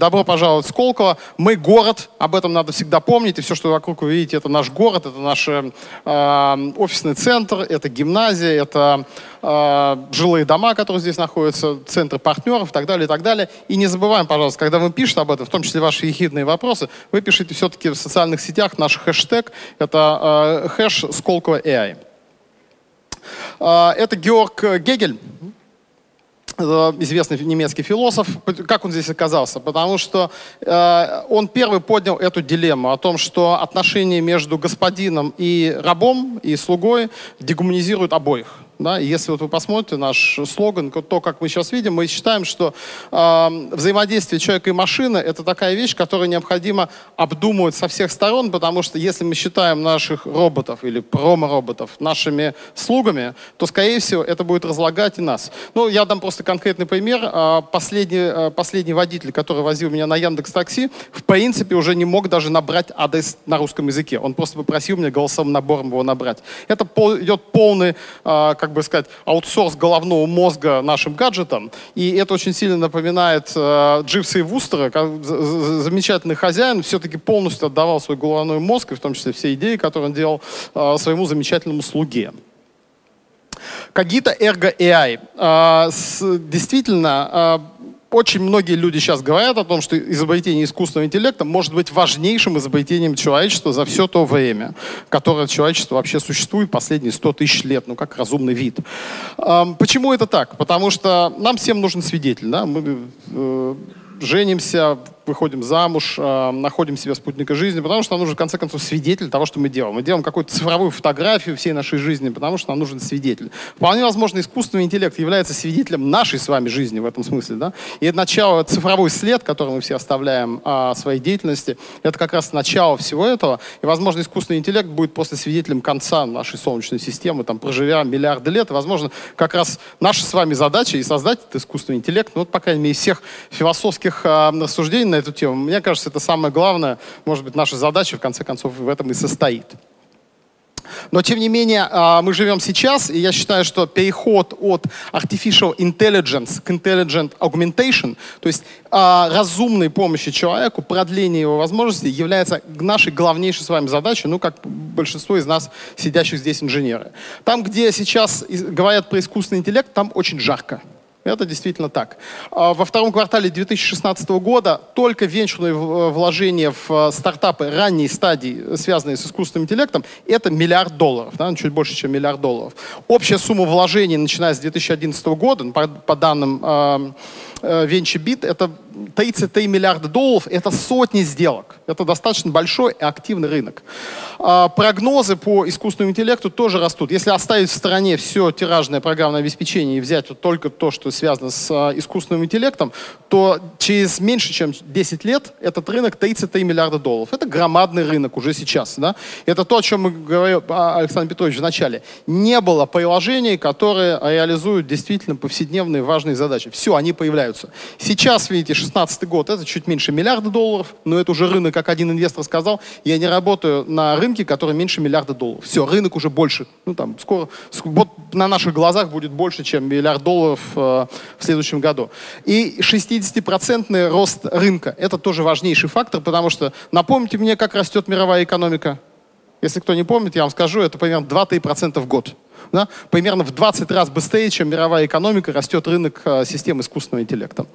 Добро пожаловать в Сколково. Мы город, об этом надо всегда помнить. И все, что вокруг вы видите, это наш город, это наш э, офисный центр, это гимназия, это э, жилые дома, которые здесь находятся, центры партнеров и так далее, и так далее. И не забываем, пожалуйста, когда вы пишете об этом, в том числе ваши ехидные вопросы, вы пишите все-таки в социальных сетях наш хэштег, это э, хэш Сколково AI. Э, это Георг Гегель, Э, известный немецкий философ. Как он здесь оказался? Потому что э, он первый поднял эту дилемму о том, что отношения между господином и рабом, и слугой дегуманизируют обоих. Да? если вот вы посмотрите наш слоган, то, как мы сейчас видим, мы считаем, что э, взаимодействие человека и машины – это такая вещь, которую необходимо обдумывать со всех сторон, потому что если мы считаем наших роботов или промо-роботов нашими слугами, то, скорее всего, это будет разлагать и нас. Ну, я дам просто конкретный пример. А, последний, а, последний водитель, который возил меня на Яндекс Такси, в принципе, уже не мог даже набрать адрес на русском языке. Он просто попросил меня голосовым набором его набрать. Это идет полный, а, как как бы сказать, аутсорс головного мозга нашим гаджетам. И это очень сильно напоминает э, Дживса и Вустера, как замечательный хозяин все-таки полностью отдавал свой головной мозг, и в том числе все идеи, которые он делал э, своему замечательному слуге. Когита Ergo AI. Э, действительно, э, очень многие люди сейчас говорят о том, что изобретение искусственного интеллекта может быть важнейшим изобретением человечества за все то время, которое человечество вообще существует последние 100 тысяч лет, ну как разумный вид. Почему это так? Потому что нам всем нужен свидетель. Да? Мы э, женимся, выходим замуж, э, находим себе спутника жизни, потому что нам нужен, в конце концов, свидетель того, что мы делаем. Мы делаем какую-то цифровую фотографию всей нашей жизни, потому что нам нужен свидетель. Вполне возможно, искусственный интеллект является свидетелем нашей с вами жизни в этом смысле. Да? И это начало, цифровой след, который мы все оставляем о своей деятельности, это как раз начало всего этого. И, возможно, искусственный интеллект будет после свидетелем конца нашей Солнечной системы, там, проживя миллиарды лет. И, возможно, как раз наша с вами задача и создать этот искусственный интеллект, ну, вот, по крайней мере, из всех философских э, рассуждений на эту тему. Мне кажется, это самое главное, может быть, наша задача, в конце концов, в этом и состоит. Но, тем не менее, а, мы живем сейчас, и я считаю, что переход от artificial intelligence к intelligent augmentation, то есть а, разумной помощи человеку, продление его возможностей, является нашей главнейшей с вами задачей, ну, как большинство из нас, сидящих здесь инженеры. Там, где сейчас говорят про искусственный интеллект, там очень жарко. Это действительно так. А во втором квартале 2016 года только венчурные вложения в э, стартапы ранней стадии, связанные с искусственным интеллектом, это миллиард долларов, да, чуть больше, чем миллиард долларов. Общая сумма вложений, начиная с 2011 года, по, по данным э, э, VentureBeat, это 33 миллиарда долларов, это сотни сделок. Это достаточно большой и активный рынок. А, прогнозы по искусственному интеллекту тоже растут. Если оставить в стороне все тиражное программное обеспечение и взять вот только то, что связано с а, искусственным интеллектом, то через меньше, чем 10 лет этот рынок 33 миллиарда долларов. Это громадный рынок уже сейчас. Да? Это то, о чем мы говорил, а, Александр Петрович, в начале. Не было приложений, которые реализуют действительно повседневные важные задачи. Все, они появляются. Сейчас, видите, 2016 год, это чуть меньше миллиарда долларов, но это уже рынок, как один инвестор сказал, я не работаю на рынке, который меньше миллиарда долларов. Все, рынок уже больше. Ну, там, скоро, вот на наших глазах будет больше, чем миллиард долларов э, в следующем году. И 60% рост рынка, это тоже важнейший фактор, потому что, напомните мне, как растет мировая экономика. Если кто не помнит, я вам скажу, это примерно 2-3% в год да, примерно в 20 раз быстрее, чем мировая экономика, растет рынок а, систем искусственного интеллекта.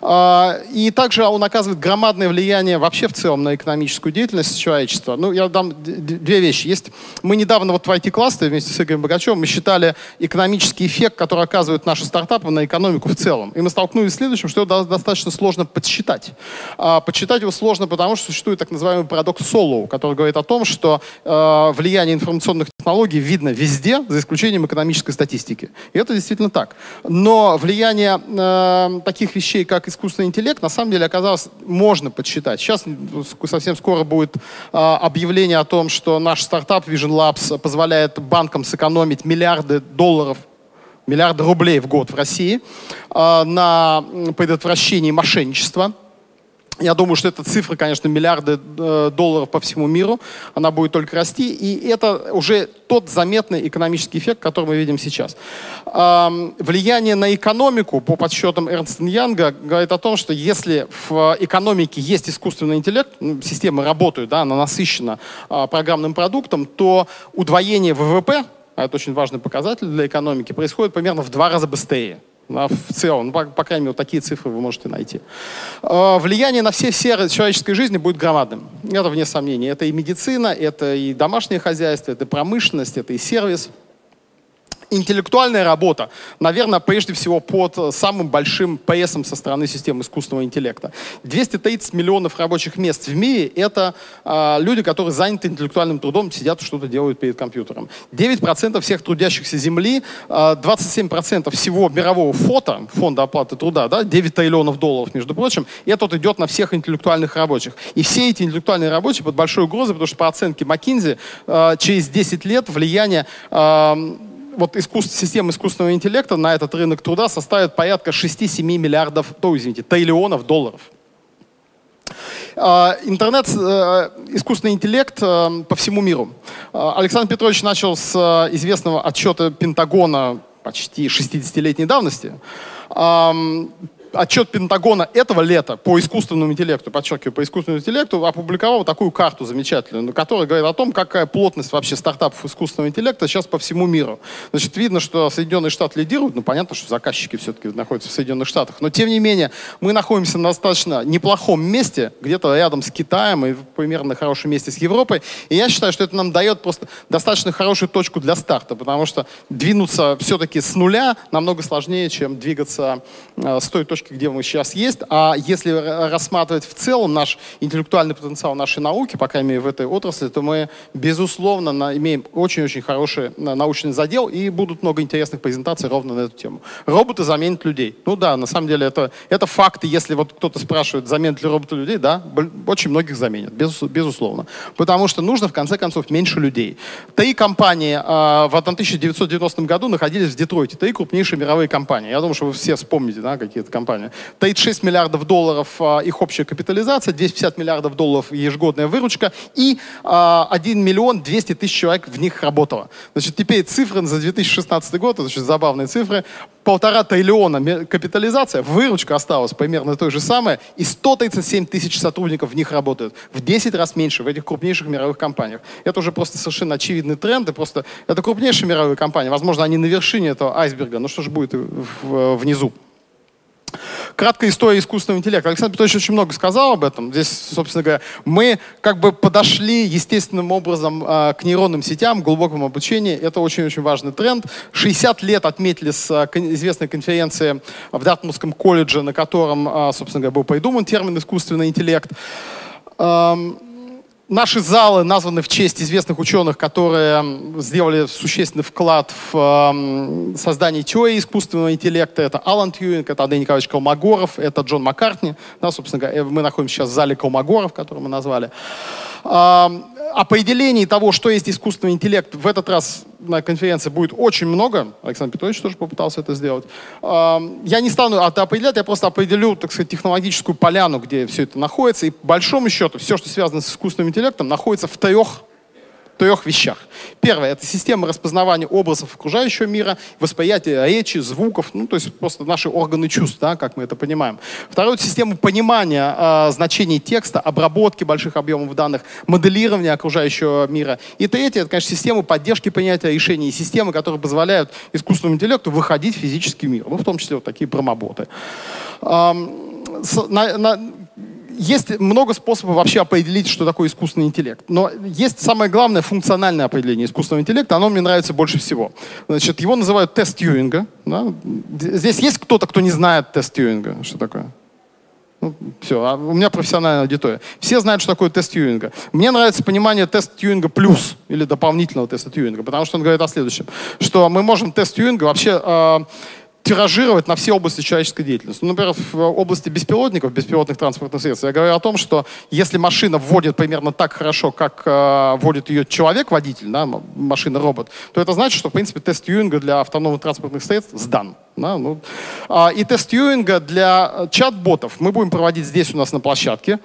А, и также он оказывает громадное влияние вообще в целом на экономическую деятельность человечества. Ну, я дам две вещи. Есть, мы недавно вот в IT-классе вместе с Игорем Богачевым мы считали экономический эффект, который оказывают наши стартапы на экономику в целом. И мы столкнулись с следующим, что его достаточно сложно подсчитать. А, подсчитать его сложно, потому что существует так называемый парадокс Солоу, который говорит о том, что э, влияние информационных технологий видно везде, за исключением экономической статистики. И это действительно так. Но влияние э, таких вещей, как искусственный интеллект, на самом деле оказалось, можно подсчитать. Сейчас совсем скоро будет э, объявление о том, что наш стартап Vision Labs позволяет банкам сэкономить миллиарды долларов миллиарды рублей в год в России э, на предотвращении мошенничества Я думаю, что эта цифра, конечно, миллиарды э, долларов по всему миру. Она будет только расти. И это уже тот заметный экономический эффект, который мы видим сейчас. Влияние на экономику, по подсчетам Эрнст Янга, говорит о том, что если в экономике есть искусственный интеллект, ну, системы работают, да, она насыщена а, программным продуктом, то удвоение ВВП, а это очень важный показатель для экономики, происходит примерно в два раза быстрее в целом. Ну, по, по крайней мере, вот такие цифры вы можете найти. Э, влияние на все сферы человеческой жизни будет громадным. Это вне сомнений. Это и медицина, это и домашнее хозяйство, это промышленность, это и сервис интеллектуальная работа, наверное, прежде всего под самым большим ПСом со стороны системы искусственного интеллекта. 230 миллионов рабочих мест в мире — это э, люди, которые заняты интеллектуальным трудом, сидят что-то делают перед компьютером. 9% всех трудящихся Земли, э, 27% всего мирового фото, фонда оплаты труда, да, 9 триллионов долларов, между прочим, и это вот идет на всех интеллектуальных рабочих. И все эти интеллектуальные рабочие под большой угрозой, потому что по оценке McKinsey э, через 10 лет влияние э, вот искусств, система искусственного интеллекта на этот рынок труда составит порядка 6-7 миллиардов, то, извините, триллионов долларов. А, интернет, э, искусственный интеллект э, по всему миру. А, Александр Петрович начал с э, известного отчета Пентагона почти 60-летней давности отчет Пентагона этого лета по искусственному интеллекту, подчеркиваю, по искусственному интеллекту, опубликовал такую карту замечательную, которая говорит о том, какая плотность вообще стартапов искусственного интеллекта сейчас по всему миру. Значит, видно, что Соединенные Штаты лидируют, ну, понятно, что заказчики все-таки находятся в Соединенных Штатах, но, тем не менее, мы находимся на достаточно неплохом месте, где-то рядом с Китаем и примерно на хорошем месте с Европой, и я считаю, что это нам дает просто достаточно хорошую точку для старта, потому что двинуться все-таки с нуля намного сложнее, чем двигаться э, с той точки, точки, где мы сейчас есть. А если рассматривать в целом наш интеллектуальный потенциал нашей науки, по крайней мере в этой отрасли, то мы, безусловно, имеем очень-очень хороший научный задел и будут много интересных презентаций ровно на эту тему. Роботы заменят людей. Ну да, на самом деле это, это факт. Если вот кто-то спрашивает, заменят ли роботы людей, да, очень многих заменят, без, безусловно. Потому что нужно, в конце концов, меньше людей. Три компании э, в 1990 году находились в Детройте. Три крупнейшие мировые компании. Я думаю, что вы все вспомните, да, какие-то компании компания. 36 миллиардов долларов а, их общая капитализация, 250 миллиардов долларов ежегодная выручка и 1 а, миллион 200 тысяч человек в них работало. Значит, теперь цифры за 2016 год, это очень забавные цифры, полтора триллиона капитализация, выручка осталась примерно той же самая, и 137 тысяч сотрудников в них работают. В 10 раз меньше в этих крупнейших мировых компаниях. Это уже просто совершенно очевидный тренд, и просто это крупнейшие мировые компании. Возможно, они на вершине этого айсберга, но что же будет внизу? Краткая история искусственного интеллекта. Александр Петрович очень много сказал об этом. Здесь, собственно говоря, мы как бы подошли естественным образом э, к нейронным сетям, к глубокому обучению. Это очень-очень важный тренд. 60 лет отметили с э, известной конференции в Дартмутском колледже, на котором, э, собственно говоря, был придуман термин искусственный интеллект. Эм, Наши залы названы в честь известных ученых, которые сделали существенный вклад в создание теории искусственного интеллекта. Это Алан Тьюинг, это Андрей Николаевич Колмогоров, это Джон Маккартни. Да, собственно говоря, мы находимся сейчас в зале Колмогоров, который мы назвали определений того, что есть искусственный интеллект, в этот раз на конференции будет очень много. Александр Петрович тоже попытался это сделать. Я не стану это определять, я просто определю, так сказать, технологическую поляну, где все это находится. И по большому счету все, что связано с искусственным интеллектом, находится в трех трех вещах. Первое – это система распознавания образов окружающего мира, восприятия речи, звуков, ну, то есть просто наши органы чувств, да, как мы это понимаем. Второе – это система понимания э, значений текста, обработки больших объемов данных, моделирования окружающего мира. И третье – это, конечно, система поддержки принятия решений, системы, которые позволяют искусственному интеллекту выходить в физический мир, ну, в том числе вот такие промоботы. Эм, на, на, есть много способов вообще определить, что такое искусственный интеллект. Но есть самое главное функциональное определение искусственного интеллекта. Оно мне нравится больше всего. Значит, его называют тест Тьюринга. Да? Здесь есть кто-то, кто не знает тест Тьюринга? Что такое? Ну, все, а у меня профессиональная аудитория. Все знают, что такое тест Тьюринга. Мне нравится понимание тест Тьюринга плюс или дополнительного теста Тьюринга, потому что он говорит о следующем, что мы можем тест Тьюринга вообще э, тиражировать на все области человеческой деятельности. Ну, например, в области беспилотников, беспилотных транспортных средств, я говорю о том, что если машина вводит примерно так хорошо, как э, вводит ее человек-водитель, да, машина-робот, то это значит, что, в принципе, тест Тьюинга для автономных транспортных средств сдан. Да, ну, а, и тест Тьюинга для чат-ботов мы будем проводить здесь у нас на площадке.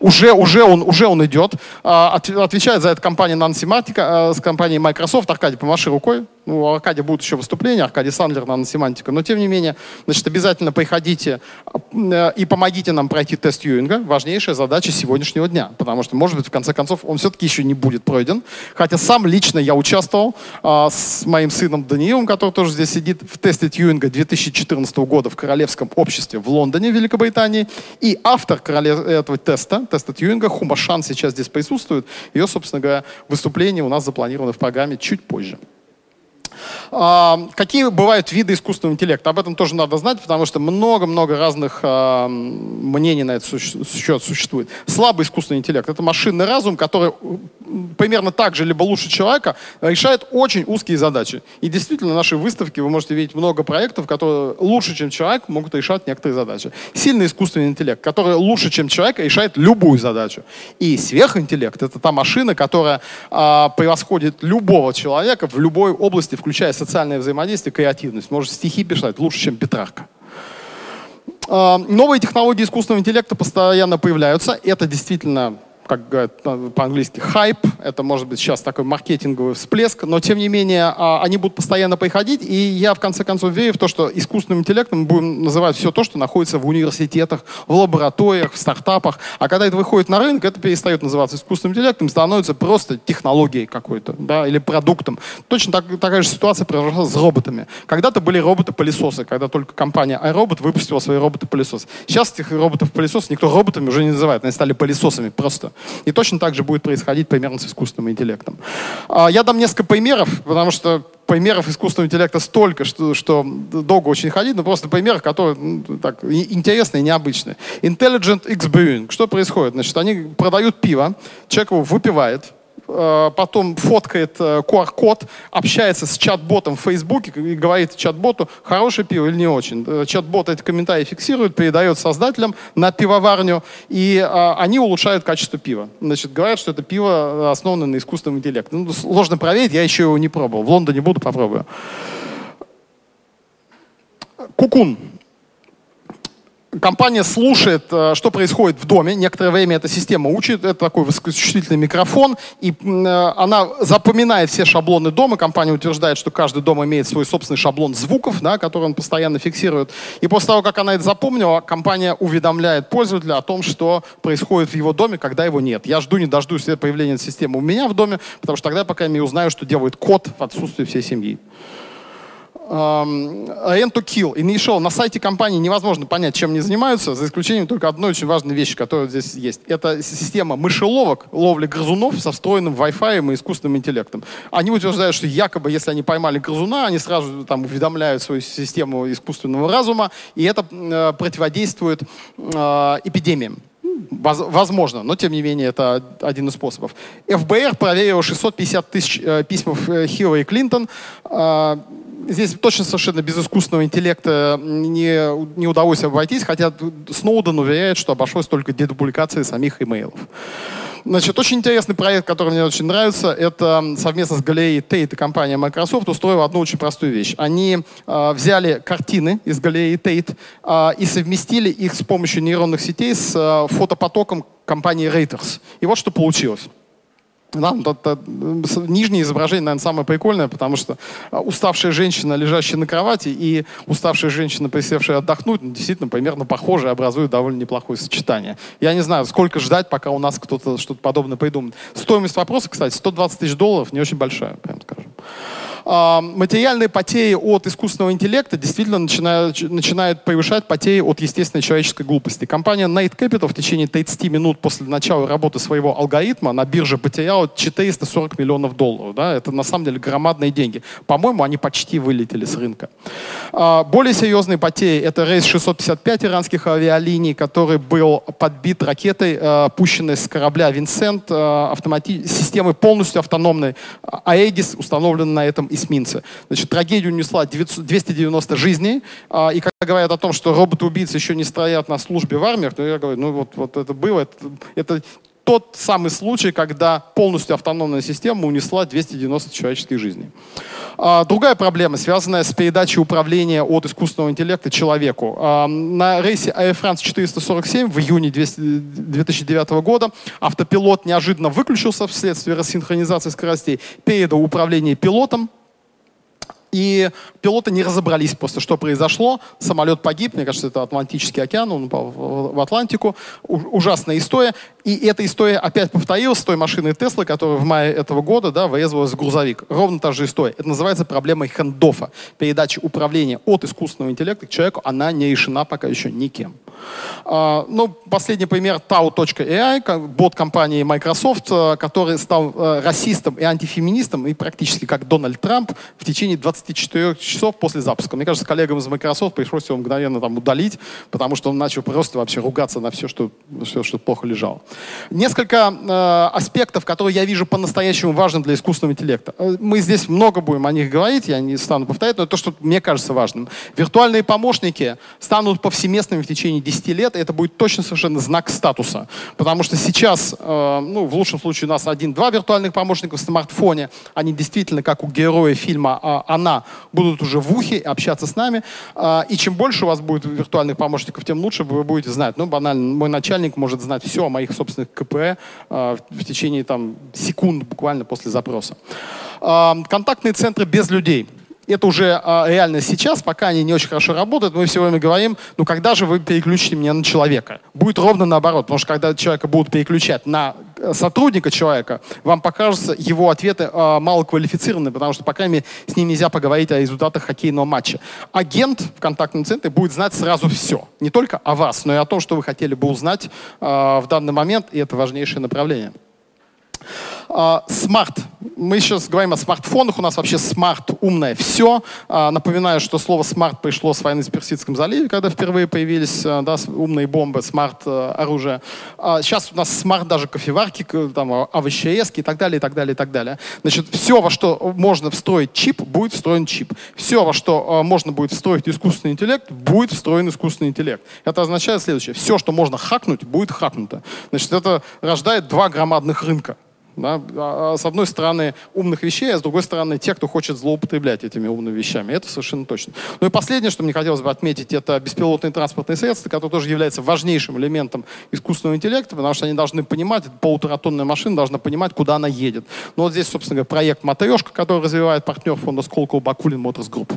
Уже, уже, он, уже он идет. А, отвечает за это компания Nanosemantica с компанией Microsoft. Аркадий, помаши рукой. Ну, у Аркадия будут еще выступления, Аркадий Сандлер, наносемантика. Но, тем не менее, значит, обязательно приходите э, и помогите нам пройти тест Юинга. Важнейшая задача сегодняшнего дня. Потому что, может быть, в конце концов, он все-таки еще не будет пройден. Хотя сам лично я участвовал а, с моим сыном Даниилом, который тоже здесь сидит, в тесте Тьюинга 2014 года в Королевском обществе в Лондоне, Великобритании. И автор этого теста, теста Тьюинга, Хумашан сейчас здесь присутствует. Ее, собственно говоря, выступление у нас запланировано в программе чуть позже. А, какие бывают виды искусственного интеллекта? Об этом тоже надо знать, потому что много-много разных а, мнений на этот счет существует. Слабый искусственный интеллект — это машинный разум, который примерно так же, либо лучше человека, решает очень узкие задачи. И действительно, на нашей выставке вы можете видеть много проектов, которые лучше, чем человек, могут решать некоторые задачи. Сильный искусственный интеллект, который лучше, чем человек, решает любую задачу. И сверхинтеллект — это та машина, которая а, превосходит любого человека в любой области, включая социальное взаимодействие, креативность. Может стихи писать лучше, чем Петрарка. А, новые технологии искусственного интеллекта постоянно появляются. Это действительно как говорят по-английски, хайп. Это может быть сейчас такой маркетинговый всплеск, но тем не менее а, они будут постоянно приходить, и я в конце концов верю в то, что искусственным интеллектом мы будем называть все то, что находится в университетах, в лабораториях, в стартапах. А когда это выходит на рынок, это перестает называться искусственным интеллектом, становится просто технологией какой-то, да, или продуктом. Точно так, такая же ситуация произошла с роботами. Когда-то были роботы-пылесосы, когда только компания iRobot выпустила свои роботы-пылесосы. Сейчас этих роботов-пылесосов никто роботами уже не называет, они стали пылесосами просто. И точно так же будет происходить примерно с искусственным интеллектом. А, я дам несколько примеров, потому что примеров искусственного интеллекта столько, что, что долго очень ходить, но просто примеры, которые ну, так, интересные необычные. Intelligent X Brewing. Что происходит? Значит, они продают пиво, человек его выпивает, потом фоткает QR-код, э, общается с чат-ботом в Фейсбуке и говорит чат-боту, хорошее пиво или не очень. Э, чат-бот эти комментарии фиксирует, передает создателям на пивоварню, и они улучшают качество пива. Значит, говорят, что это пиво основано на искусственном интеллекте. Ну, сложно проверить, я еще его не пробовал. В Лондоне буду, попробую. Кукун компания слушает, э, что происходит в доме. Некоторое время эта система учит. Это такой высокочувствительный микрофон. И э, она запоминает все шаблоны дома. Компания утверждает, что каждый дом имеет свой собственный шаблон звуков, да, который он постоянно фиксирует. И после того, как она это запомнила, компания уведомляет пользователя о том, что происходит в его доме, когда его нет. Я жду, не дождусь появления системы у меня в доме, потому что тогда, пока я узнаю, что делает кот в отсутствии всей семьи. End to Kill, Initial. На сайте компании невозможно понять, чем они занимаются, за исключением только одной очень важной вещи, которая здесь есть. Это система мышеловок, ловли грызунов со встроенным Wi-Fi и искусственным интеллектом. Они утверждают, что якобы, если они поймали грызуна, они сразу там уведомляют свою систему искусственного разума, и это э, противодействует э, эпидемиям. Возможно, но тем не менее это один из способов. ФБР проверил 650 тысяч э, письм э, Хиллари Клинтон. Э, здесь точно совершенно без искусственного интеллекта не, не удалось обойтись, хотя Сноуден уверяет, что обошлось только дедубликацией самих имейлов. Значит, очень интересный проект, который мне очень нравится, это совместно с галереей Tate и компания Microsoft устроила одну очень простую вещь. Они э, взяли картины из галереи Tate э, и совместили их с помощью нейронных сетей с э, фотопотоком компании Reuters. И вот что получилось. Да, это, нижнее изображение, наверное, самое прикольное, потому что а, уставшая женщина, лежащая на кровати, и уставшая женщина, присевшая отдохнуть, ну, действительно примерно похожие, образуют довольно неплохое сочетание. Я не знаю, сколько ждать, пока у нас кто-то что-то подобное придумает. Стоимость вопроса, кстати, 120 тысяч долларов, не очень большая, прям скажем. А, материальные потери от искусственного интеллекта действительно начинают, начинают превышать потери от естественной человеческой глупости. Компания Night Capital в течение 30 минут после начала работы своего алгоритма на бирже потеряла 440 миллионов долларов. Да? Это на самом деле громадные деньги. По-моему, они почти вылетели с рынка. А, более серьезные потери — это рейс 655 иранских авиалиний, который был подбит ракетой, а, пущенной с корабля «Винсент», автомати... системой полностью автономной. Аэгис установлен на этом эсминцы. Значит, трагедия унесла 900, 290 жизней, а, и когда говорят о том, что роботы-убийцы еще не стоят на службе в армиях, то я говорю, ну вот, вот это было, это, это тот самый случай, когда полностью автономная система унесла 290 человеческих жизней. А, другая проблема, связанная с передачей управления от искусственного интеллекта человеку. А, на рейсе Air France 447 в июне 2009 года автопилот неожиданно выключился вследствие рассинхронизации скоростей, передал управление пилотом, и пилоты не разобрались просто, что произошло. Самолет погиб, мне кажется, это Атлантический океан, он упал в Атлантику. ужасная история. И эта история опять повторилась с той машиной Теслы, которая в мае этого года да, врезалась в грузовик. Ровно та же история. Это называется проблемой хендофа. Передача управления от искусственного интеллекта к человеку, она не решена пока еще никем. Uh, ну, последний пример Tau.ai, бот компании Microsoft, uh, который стал uh, расистом и антифеминистом, и практически как Дональд Трамп в течение 24 часов после запуска. Мне кажется, коллегам из Microsoft пришлось его мгновенно там удалить, потому что он начал просто вообще ругаться на все, что, все, что плохо лежало. Несколько э, аспектов, которые я вижу по-настоящему важным для искусственного интеллекта. Э, мы здесь много будем о них говорить, я не стану повторять, но то, что мне кажется важным. Виртуальные помощники станут повсеместными в течение 10 лет, это будет точно совершенно знак статуса. Потому что сейчас, э, ну, в лучшем случае у нас один-два виртуальных помощника в смартфоне, они действительно, как у героя фильма э, «Она», будут уже в ухе общаться с нами. Э, и чем больше у вас будет виртуальных помощников, тем лучше вы будете знать. Ну, банально, мой начальник может знать все о моих собственных КП э, в течение там, секунд буквально после запроса. Э, контактные центры без людей – это уже а, реально сейчас, пока они не очень хорошо работают, мы все время говорим, ну когда же вы переключите меня на человека? Будет ровно наоборот, потому что когда человека будут переключать на э, сотрудника человека, вам покажутся его ответы а, малоквалифицированные, потому что, по крайней мере, с ним нельзя поговорить о результатах хоккейного матча. Агент в контактном центре будет знать сразу все. Не только о вас, но и о том, что вы хотели бы узнать а, в данный момент, и это важнейшее направление. Smart. Мы сейчас говорим о смартфонах, у нас вообще smart, умное все. А, напоминаю, что слово smart пришло с войны в Персидском заливе, когда впервые появились а, да, умные бомбы, smart а, оружие. Сейчас у нас smart даже кофеварки, там, овощерезки и так далее, и так далее, и так далее. Значит, все, во что можно встроить чип, будет встроен чип. Все, во что можно будет встроить искусственный интеллект, будет встроен искусственный интеллект. Это означает следующее. Все, что можно хакнуть, будет хакнуто. Значит, это рождает два громадных рынка. Да? А, а с одной стороны умных вещей, а с другой стороны те, кто хочет злоупотреблять этими умными вещами. Это совершенно точно. Ну и последнее, что мне хотелось бы отметить, это беспилотные транспортные средства, которые тоже являются важнейшим элементом искусственного интеллекта, потому что они должны понимать, полуторатонная машина должна понимать, куда она едет. Ну вот здесь, собственно говоря, проект «Матрешка», который развивает партнер фонда Сколково Bakulin Motors Group.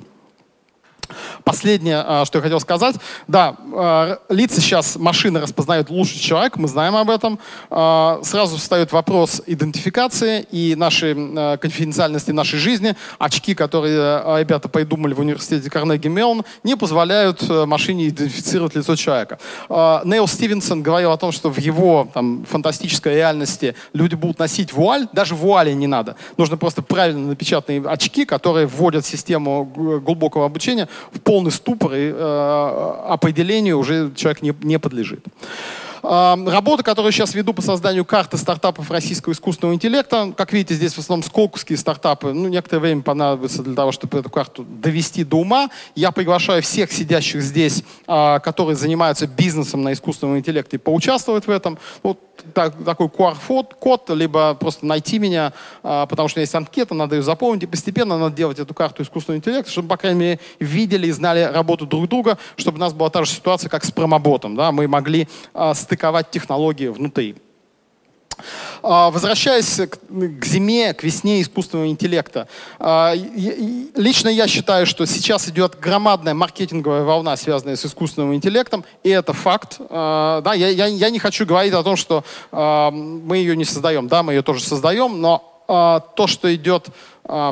Последнее, а, что я хотел сказать. Да, а, лица сейчас машины распознают лучше человека, мы знаем об этом. А, сразу встает вопрос идентификации и нашей конфиденциальности нашей жизни. Очки, которые ребята придумали в университете Карнеги Меллон, не позволяют машине идентифицировать лицо человека. Нейл Стивенсон говорил о том, что в его там, фантастической реальности люди будут носить вуаль, даже вуали не надо. Нужно просто правильно напечатанные очки, которые вводят систему глубокого обучения в полный ступор и э, определению уже человек не, не подлежит. Э, работа, которую сейчас веду по созданию карты стартапов российского искусственного интеллекта. Как видите, здесь в основном сколковские стартапы. Ну, некоторое время понадобится для того, чтобы эту карту довести до ума. Я приглашаю всех сидящих здесь, э, которые занимаются бизнесом на искусственном интеллекте, поучаствовать в этом. Вот так, такой QR-код, либо просто найти меня, а, потому что есть анкета, надо ее заполнить, и постепенно надо делать эту карту искусственного интеллекта, чтобы, по крайней мере, видели и знали работу друг друга, чтобы у нас была та же ситуация, как с промоботом. Да? Мы могли а, стыковать технологии внутри. А, возвращаясь к зиме, к весне искусственного интеллекта. А, лично я считаю, что сейчас идет громадная маркетинговая волна, связанная с искусственным интеллектом, и это факт. А, да, я, я, я не хочу говорить о том, что мы ее не создаем. Да, мы ее тоже создаем, но то, что идет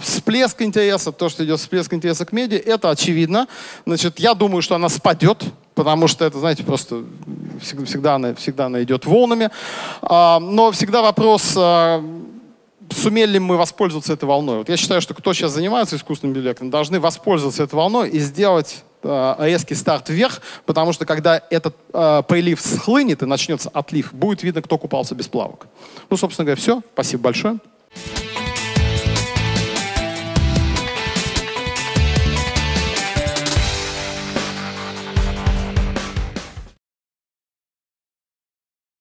всплеск интереса, то, что идет всплеск интереса к медиа, это очевидно. Значит, я думаю, что она спадет, потому что это, знаете, просто всегда, всегда, всегда она идет волнами. А, но всегда вопрос, а, сумели ли мы воспользоваться этой волной. Вот я считаю, что кто сейчас занимается искусственным интеллектом, должны воспользоваться этой волной и сделать а, резкий старт вверх, потому что когда этот э, прилив схлынет и начнется отлив, будет видно, кто купался без плавок. Ну, собственно говоря, все. Спасибо большое.